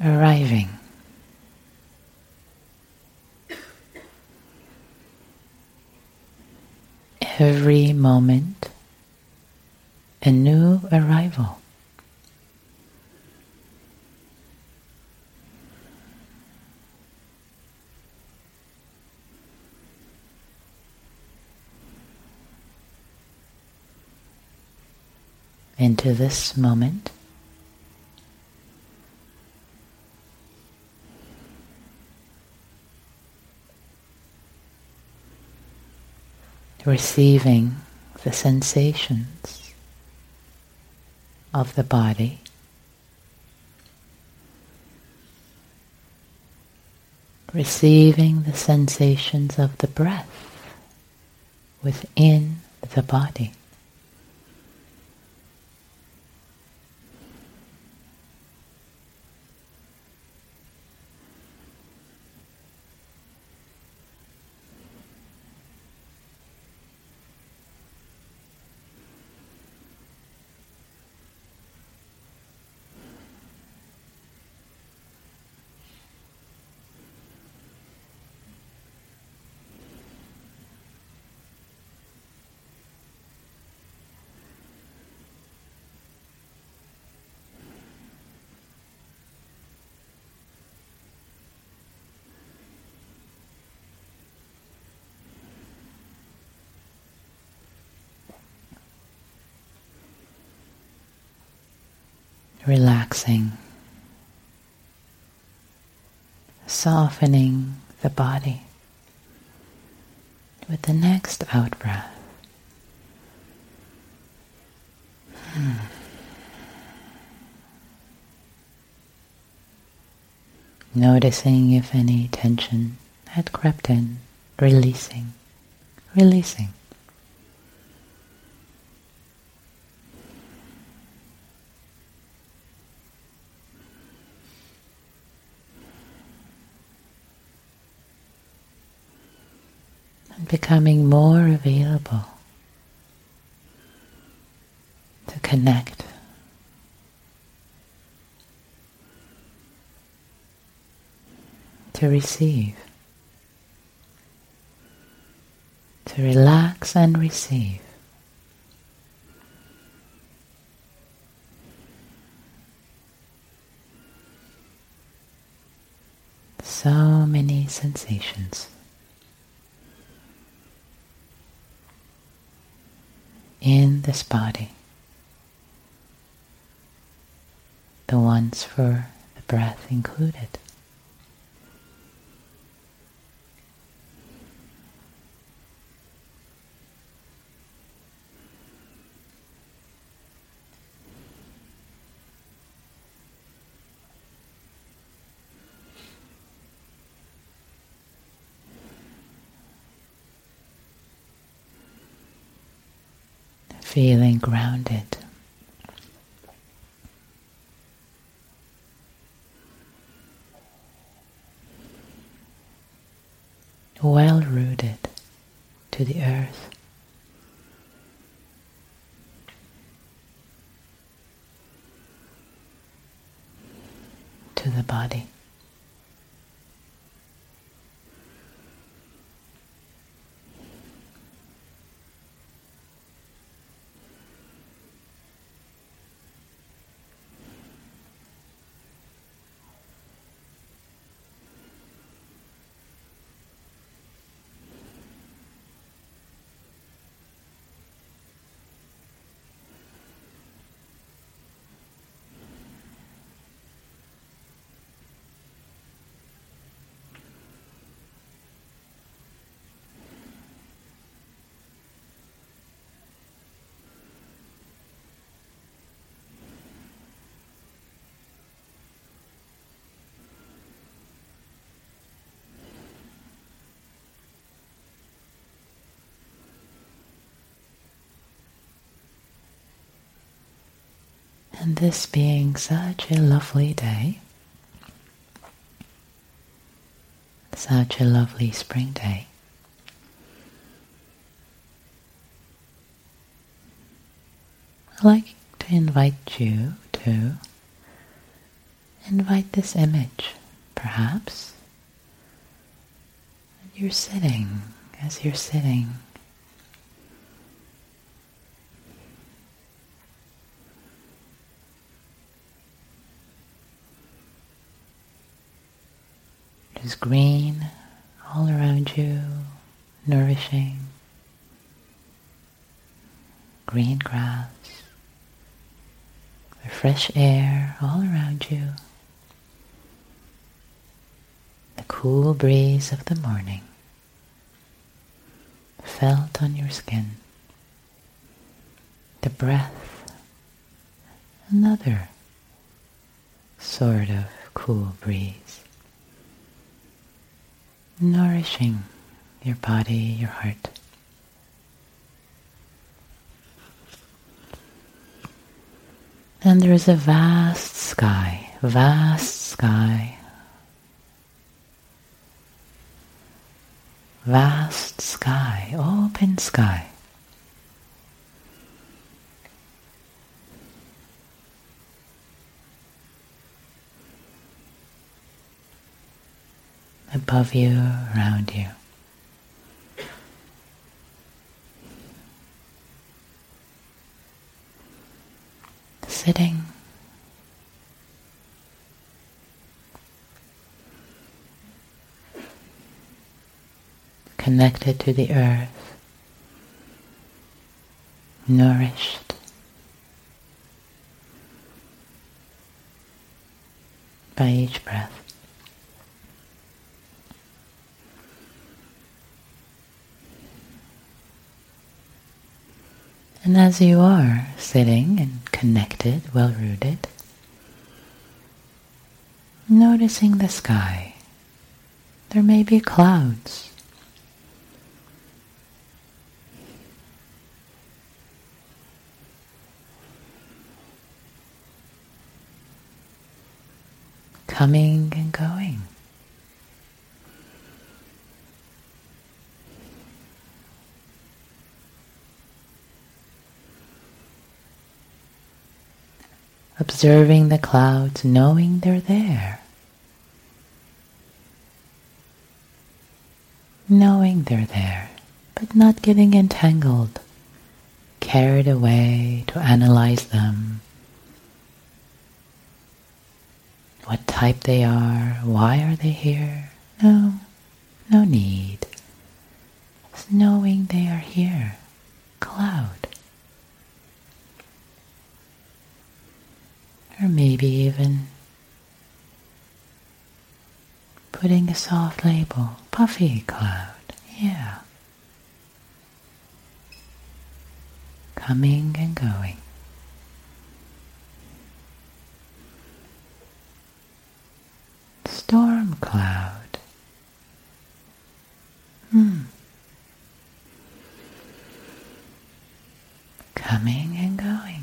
arriving. Every moment, a new arrival. into this moment. Receiving the sensations of the body. Receiving the sensations of the breath within the body. Relaxing, softening the body with the next out breath. Hmm. Noticing if any tension had crept in, releasing, releasing. Becoming more available to connect. To receive, to relax and receive. So many sensations. In this body. The ones for the breath included. Feeling grounded. Well rooted to the earth. To the body. And this being such a lovely day, such a lovely spring day, I'd like to invite you to invite this image, perhaps. You're sitting, as you're sitting, There's green all around you, nourishing. Green grass, the fresh air all around you, the cool breeze of the morning felt on your skin, the breath, another sort of cool breeze nourishing your body, your heart. And there is a vast sky, vast sky, vast sky, open sky. Above you, around you. Sitting. Connected to the earth, nourished by each breath. And as you are sitting and connected, well rooted, noticing the sky, there may be clouds. Coming and going. Observing the clouds, knowing they're there. Knowing they're there, but not getting entangled, carried away to analyze them, what type they are, why are they here. No, no need. It's knowing they are here. Cloud. Or maybe even putting a soft label, puffy cloud, yeah. Coming and going. Storm cloud. Hmm. Coming and going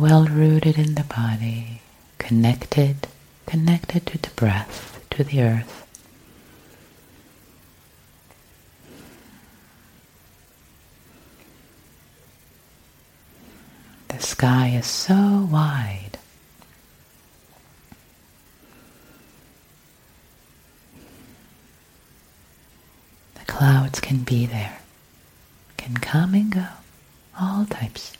well rooted in the body, connected, connected to the breath, to the earth. The sky is so wide. The clouds can be there, can come and go, all types.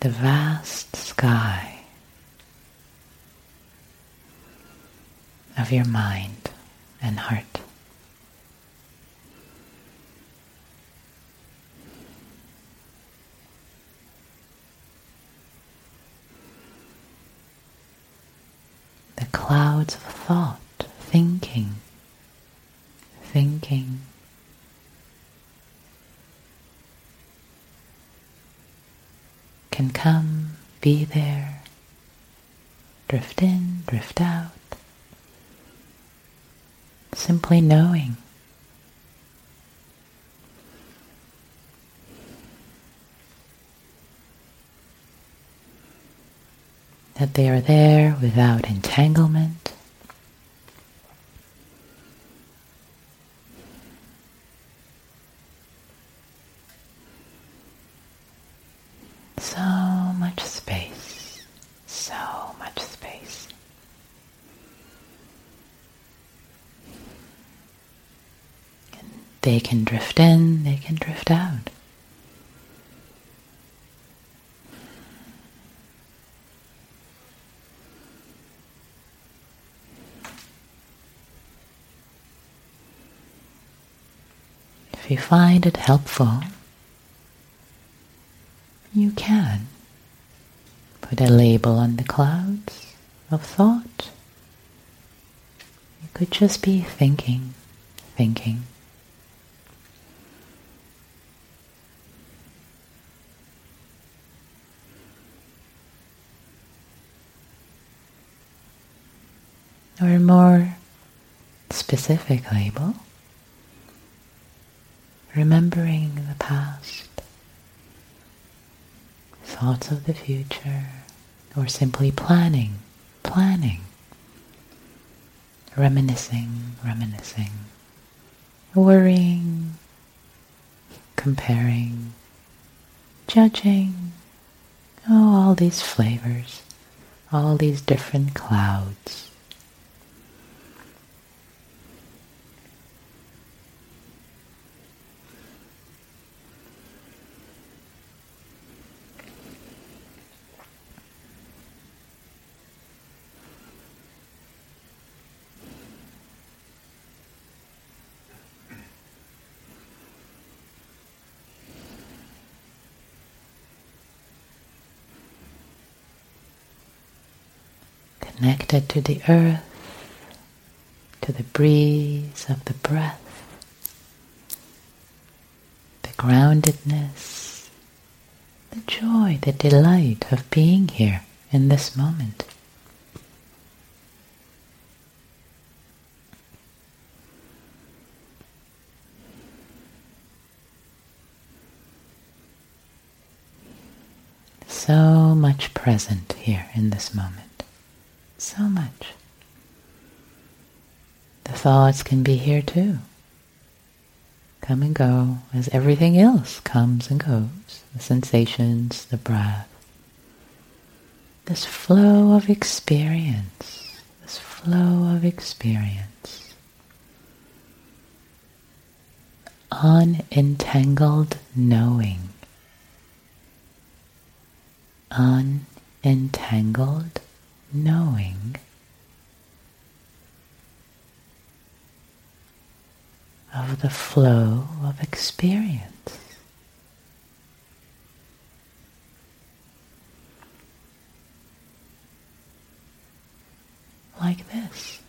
The vast sky of your mind and heart. Be there. Drift in, drift out. Simply knowing. That they are there without entanglement, find it helpful, you can put a label on the clouds of thought. You could just be thinking, thinking. Or a more specific label remembering the past, thoughts of the future, or simply planning, planning, reminiscing, reminiscing, worrying, comparing, judging, oh, all these flavors, all these different clouds. Connected to the earth, to the breeze of the breath, the groundedness, the joy, the delight of being here in this moment. So much present here in this moment so much. The thoughts can be here too. Come and go as everything else comes and goes. The sensations, the breath. This flow of experience. This flow of experience. Unentangled knowing. Unentangled knowing of the flow of experience. Like this.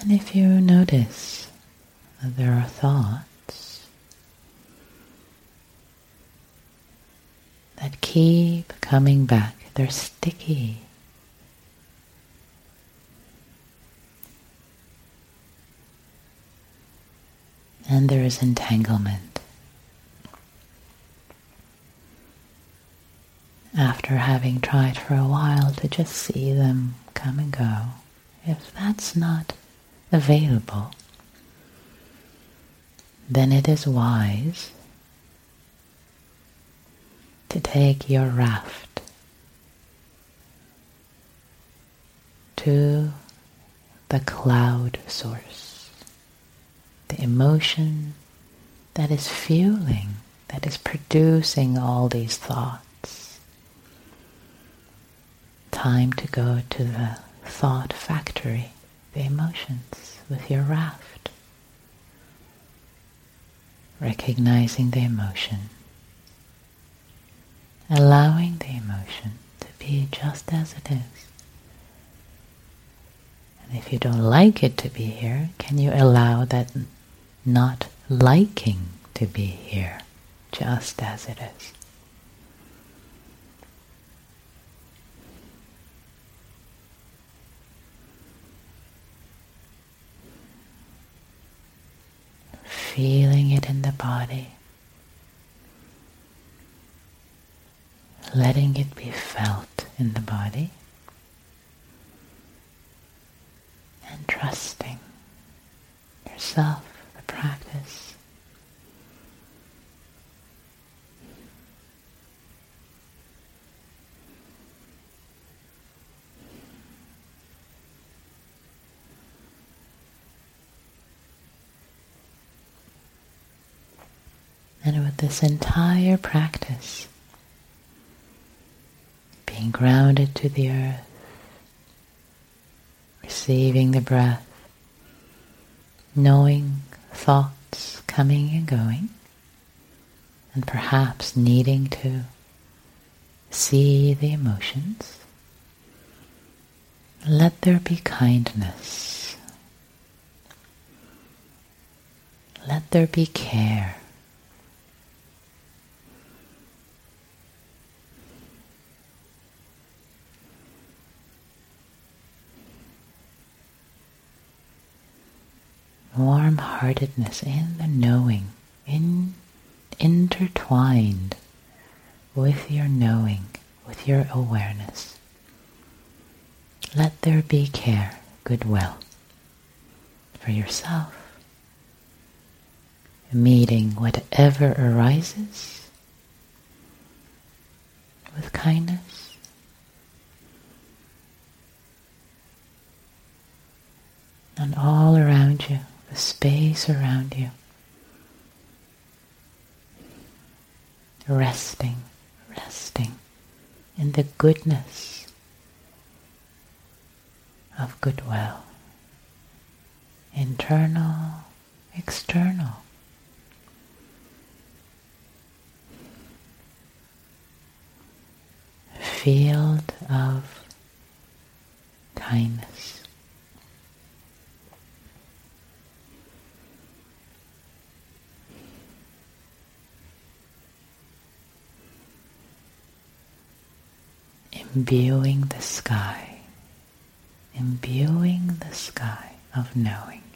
And if you notice that there are thoughts that keep coming back, they're sticky. And there is entanglement. After having tried for a while to just see them come and go, if that's not available, then it is wise to take your raft to the cloud source, the emotion that is fueling, that is producing all these thoughts. Time to go to the thought factory the emotions with your raft, recognizing the emotion, allowing the emotion to be just as it is. And if you don't like it to be here, can you allow that not liking to be here just as it is? Feeling it in the body, letting it be felt in the body, and trusting yourself, the practice. And with this entire practice, being grounded to the earth, receiving the breath, knowing thoughts coming and going, and perhaps needing to see the emotions, let there be kindness. Let there be care. Warm-heartedness in the knowing, in, intertwined with your knowing, with your awareness. Let there be care, goodwill for yourself, meeting whatever arises with kindness. And all around you the space around you. Resting, resting in the goodness of goodwill, internal, external. Field of kindness. Imbuing the sky, imbuing the sky of knowing.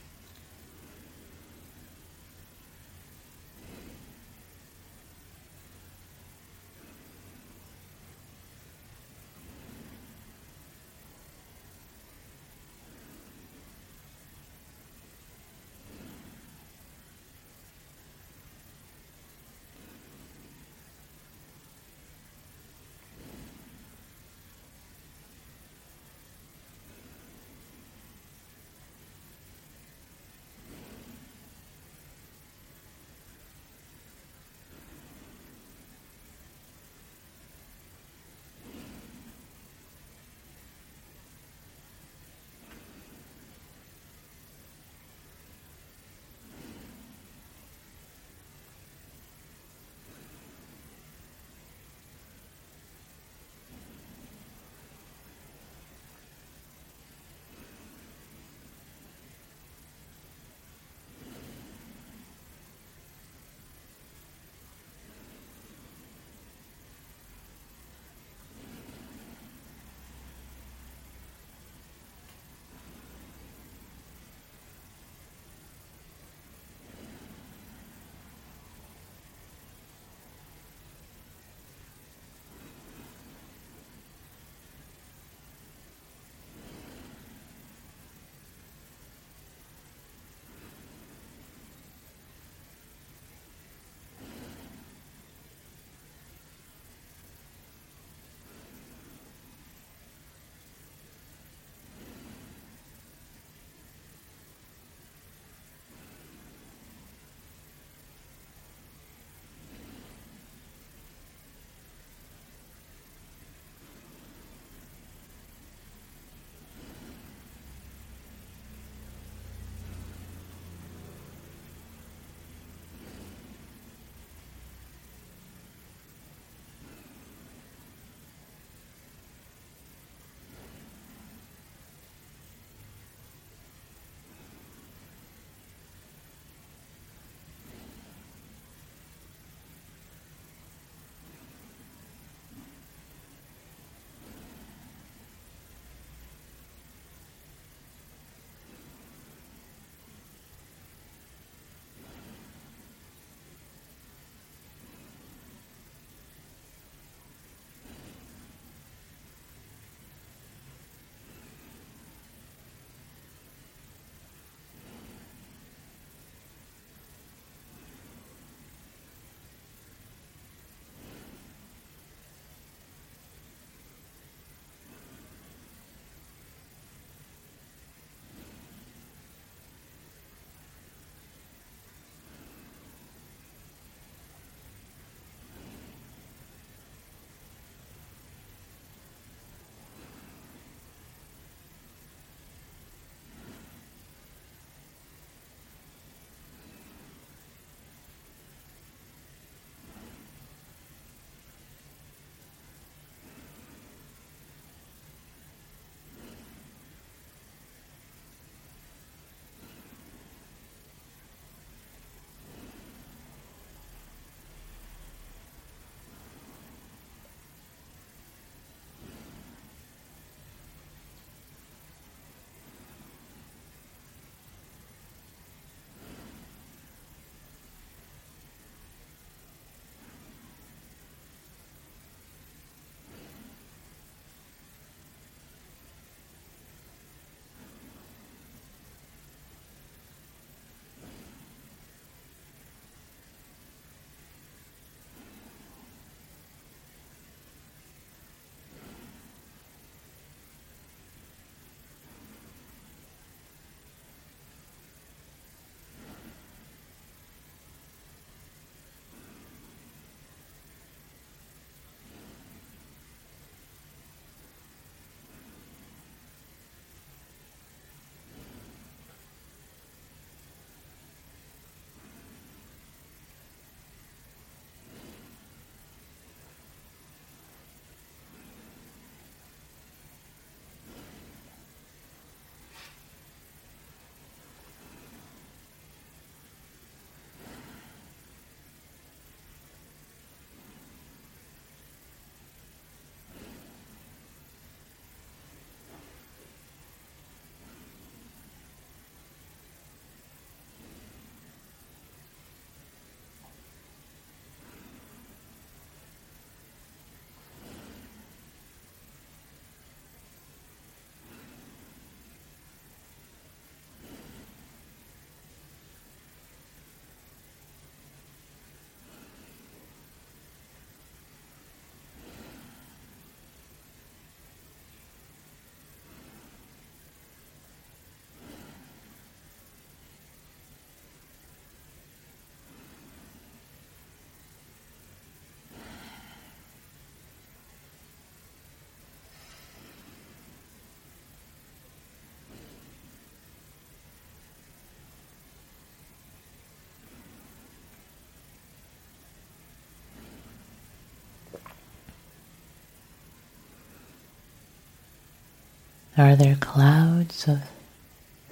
Are there clouds of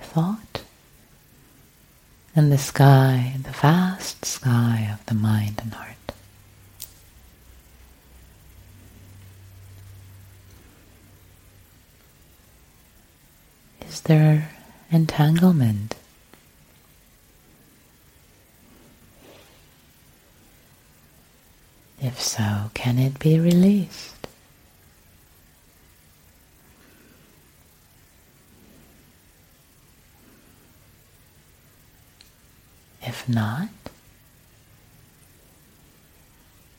thought in the sky, the vast sky of the mind and heart? Is there entanglement? If so, can it be released? If not,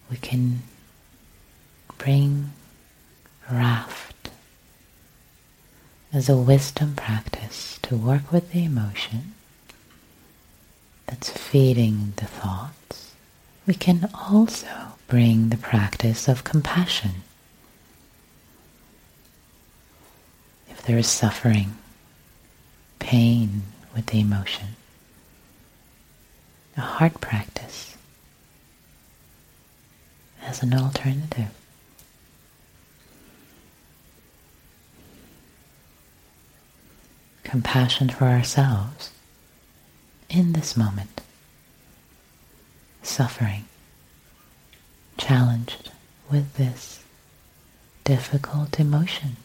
we can bring raft as a wisdom practice to work with the emotion that's feeding the thoughts. We can also bring the practice of compassion. If there is suffering, pain with the emotion, a heart practice as an alternative. Compassion for ourselves in this moment, suffering, challenged with this difficult emotion.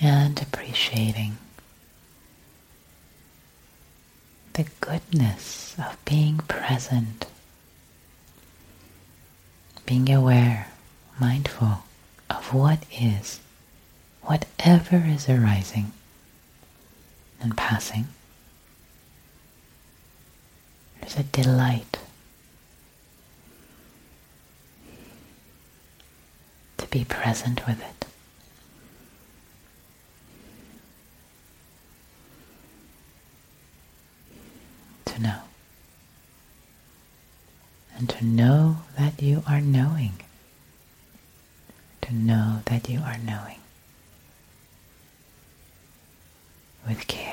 And appreciating the goodness of being present, being aware, mindful of what is, whatever is arising and passing. There's a delight to be present with it. Know. And to know that you are knowing. To know that you are knowing. With care.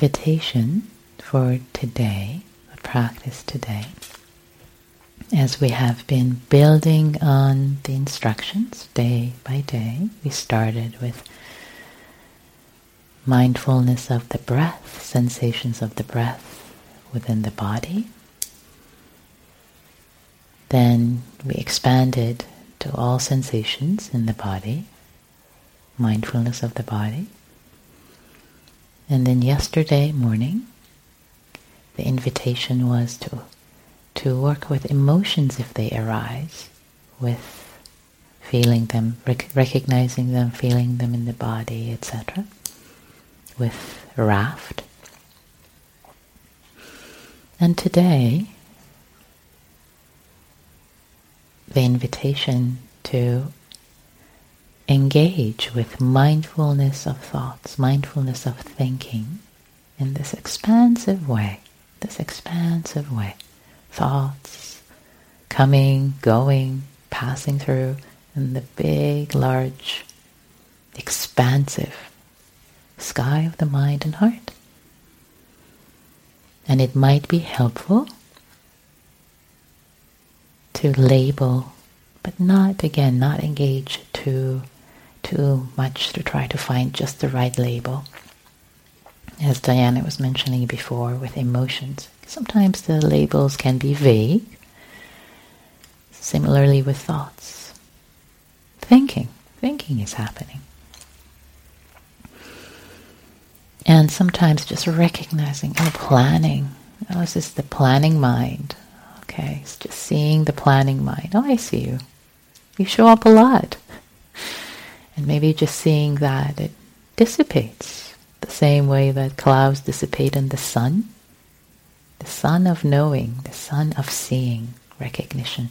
Invitation for today, the practice today, as we have been building on the instructions day by day, we started with mindfulness of the breath, sensations of the breath within the body. Then we expanded to all sensations in the body, mindfulness of the body. And then yesterday morning, the invitation was to to work with emotions if they arise, with feeling them, rec- recognizing them, feeling them in the body, etc. With raft. And today, the invitation to engage with mindfulness of thoughts, mindfulness of thinking in this expansive way, this expansive way. Thoughts coming, going, passing through, in the big, large, expansive sky of the mind and heart. And it might be helpful to label, but not, again, not engage too, too much to try to find just the right label. As Diana was mentioning before with emotions, sometimes the labels can be vague. Similarly with thoughts. Thinking. Thinking is happening. And sometimes just recognizing, oh, planning. Oh, this is the planning mind. Okay, it's just seeing the planning mind. Oh, I see you. You show up a lot. And maybe just seeing that it dissipates the same way that clouds dissipate in the sun. The sun of knowing, the sun of seeing, recognition.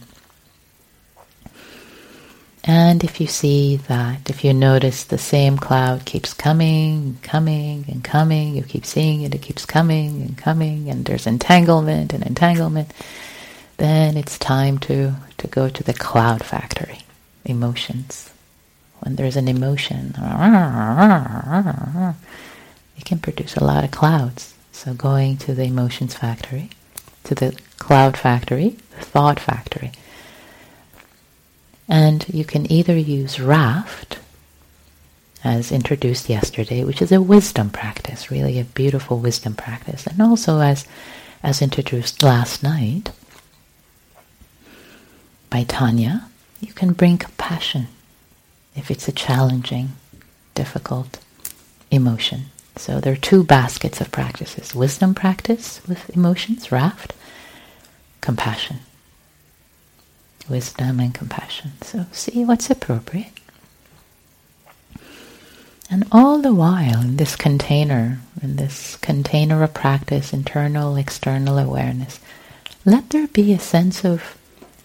And if you see that, if you notice the same cloud keeps coming, coming, and coming, you keep seeing it, it keeps coming and coming, and there's entanglement and entanglement, then it's time to, to go to the cloud factory, emotions. When there's an emotion, it can produce a lot of clouds. So going to the emotions factory, to the cloud factory, the thought factory. And you can either use raft, as introduced yesterday, which is a wisdom practice, really a beautiful wisdom practice, and also as, as introduced last night by Tanya, you can bring compassion if it's a challenging, difficult emotion. So there are two baskets of practices wisdom practice with emotions, raft, compassion. Wisdom and compassion. So see what's appropriate. And all the while, in this container, in this container of practice, internal, external awareness, let there be a sense of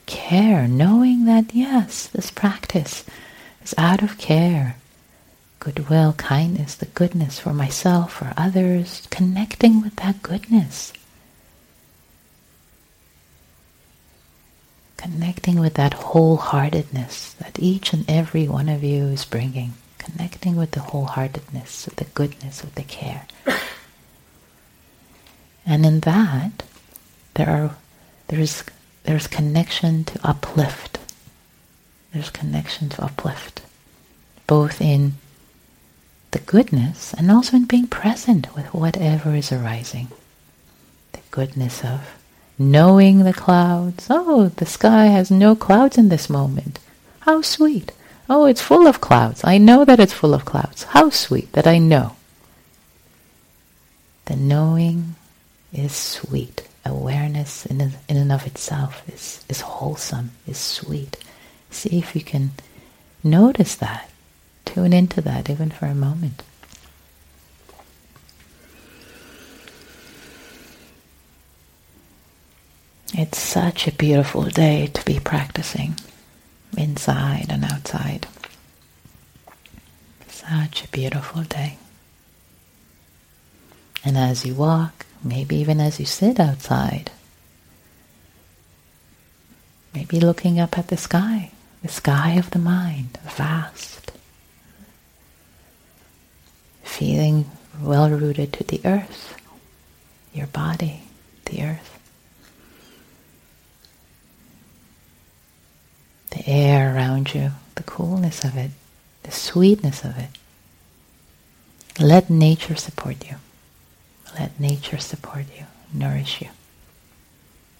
care, knowing that yes, this practice is out of care, goodwill, kindness, the goodness for myself, for others, connecting with that goodness. Connecting with that wholeheartedness that each and every one of you is bringing. Connecting with the wholeheartedness, with the goodness, with the care. And in that, there are there's there's connection to uplift. There's connection to uplift, both in the goodness and also in being present with whatever is arising. The goodness of knowing the clouds. Oh, the sky has no clouds in this moment. How sweet. Oh, it's full of clouds. I know that it's full of clouds. How sweet that I know. The knowing is sweet. Awareness in, in and of itself is, is wholesome, is sweet. See if you can notice that. Tune into that even for a moment. It's such a beautiful day to be practicing inside and outside. Such a beautiful day. And as you walk, maybe even as you sit outside, maybe looking up at the sky, the sky of the mind, vast, feeling well rooted to the earth, your body, the earth. The air around you, the coolness of it, the sweetness of it. Let nature support you. Let nature support you, nourish you.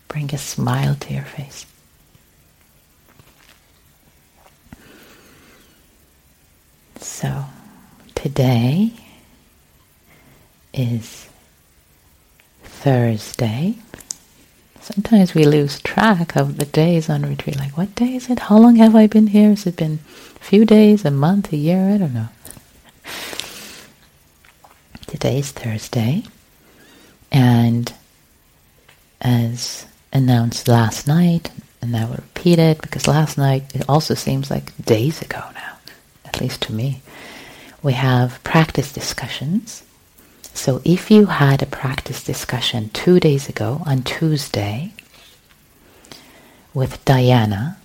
Bring a smile to your face. So, today is Thursday. Sometimes we lose track of the days on retreat. Like, what day is it? How long have I been here? Has it been a few days, a month, a year? I don't know. Today is Thursday. And as announced last night, and I will repeat it because last night it also seems like days ago now, at least to me. We have practice discussions. So if you had a practice discussion two days ago on Tuesday with Diana,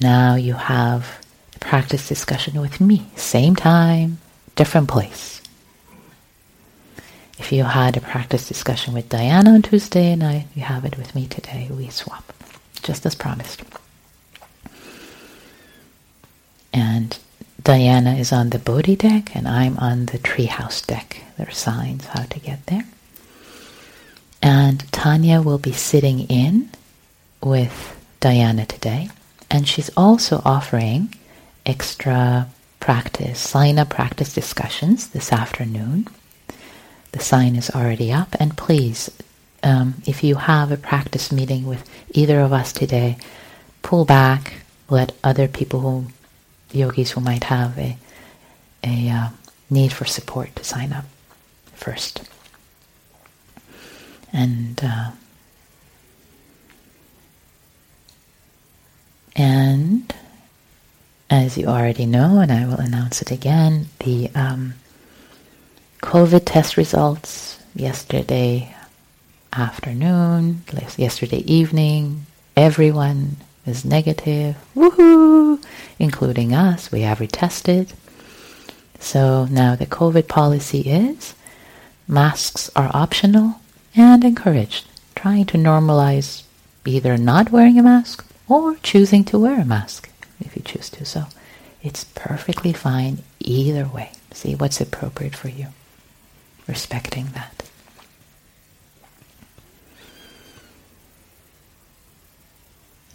now you have a practice discussion with me. Same time, different place. If you had a practice discussion with Diana on Tuesday and I, you have it with me today, we swap, just as promised. And Diana is on the Bodhi deck and I'm on the Treehouse deck. There are signs how to get there. And Tanya will be sitting in with Diana today. And she's also offering extra practice, up practice discussions this afternoon the sign is already up. And please, um, if you have a practice meeting with either of us today, pull back, let other people who, yogis who might have a, a uh, need for support to sign up first. And uh, and as you already know, and I will announce it again, the um, COVID test results yesterday afternoon, yesterday evening. Everyone is negative. Woohoo! Including us. We have retested. So now the COVID policy is masks are optional and encouraged. Trying to normalize either not wearing a mask or choosing to wear a mask if you choose to. So it's perfectly fine either way. See what's appropriate for you respecting that.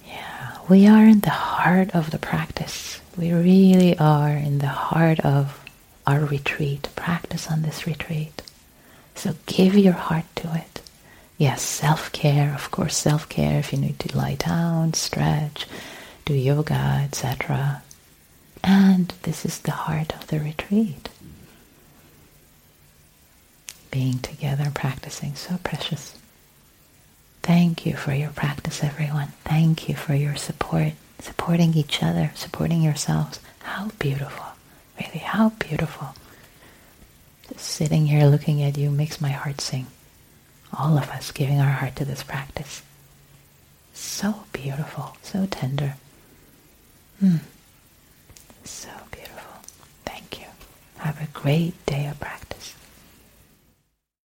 Yeah, we are in the heart of the practice. We really are in the heart of our retreat, practice on this retreat. So give your heart to it. Yes, self-care, of course, self-care if you need to lie down, stretch, do yoga, etc. And this is the heart of the retreat being together, practicing, so precious. Thank you for your practice, everyone. Thank you for your support, supporting each other, supporting yourselves. How beautiful. Really, how beautiful. Just sitting here looking at you makes my heart sing. All of us giving our heart to this practice. So beautiful, so tender. Hmm. So beautiful. Thank you. Have a great day of practice.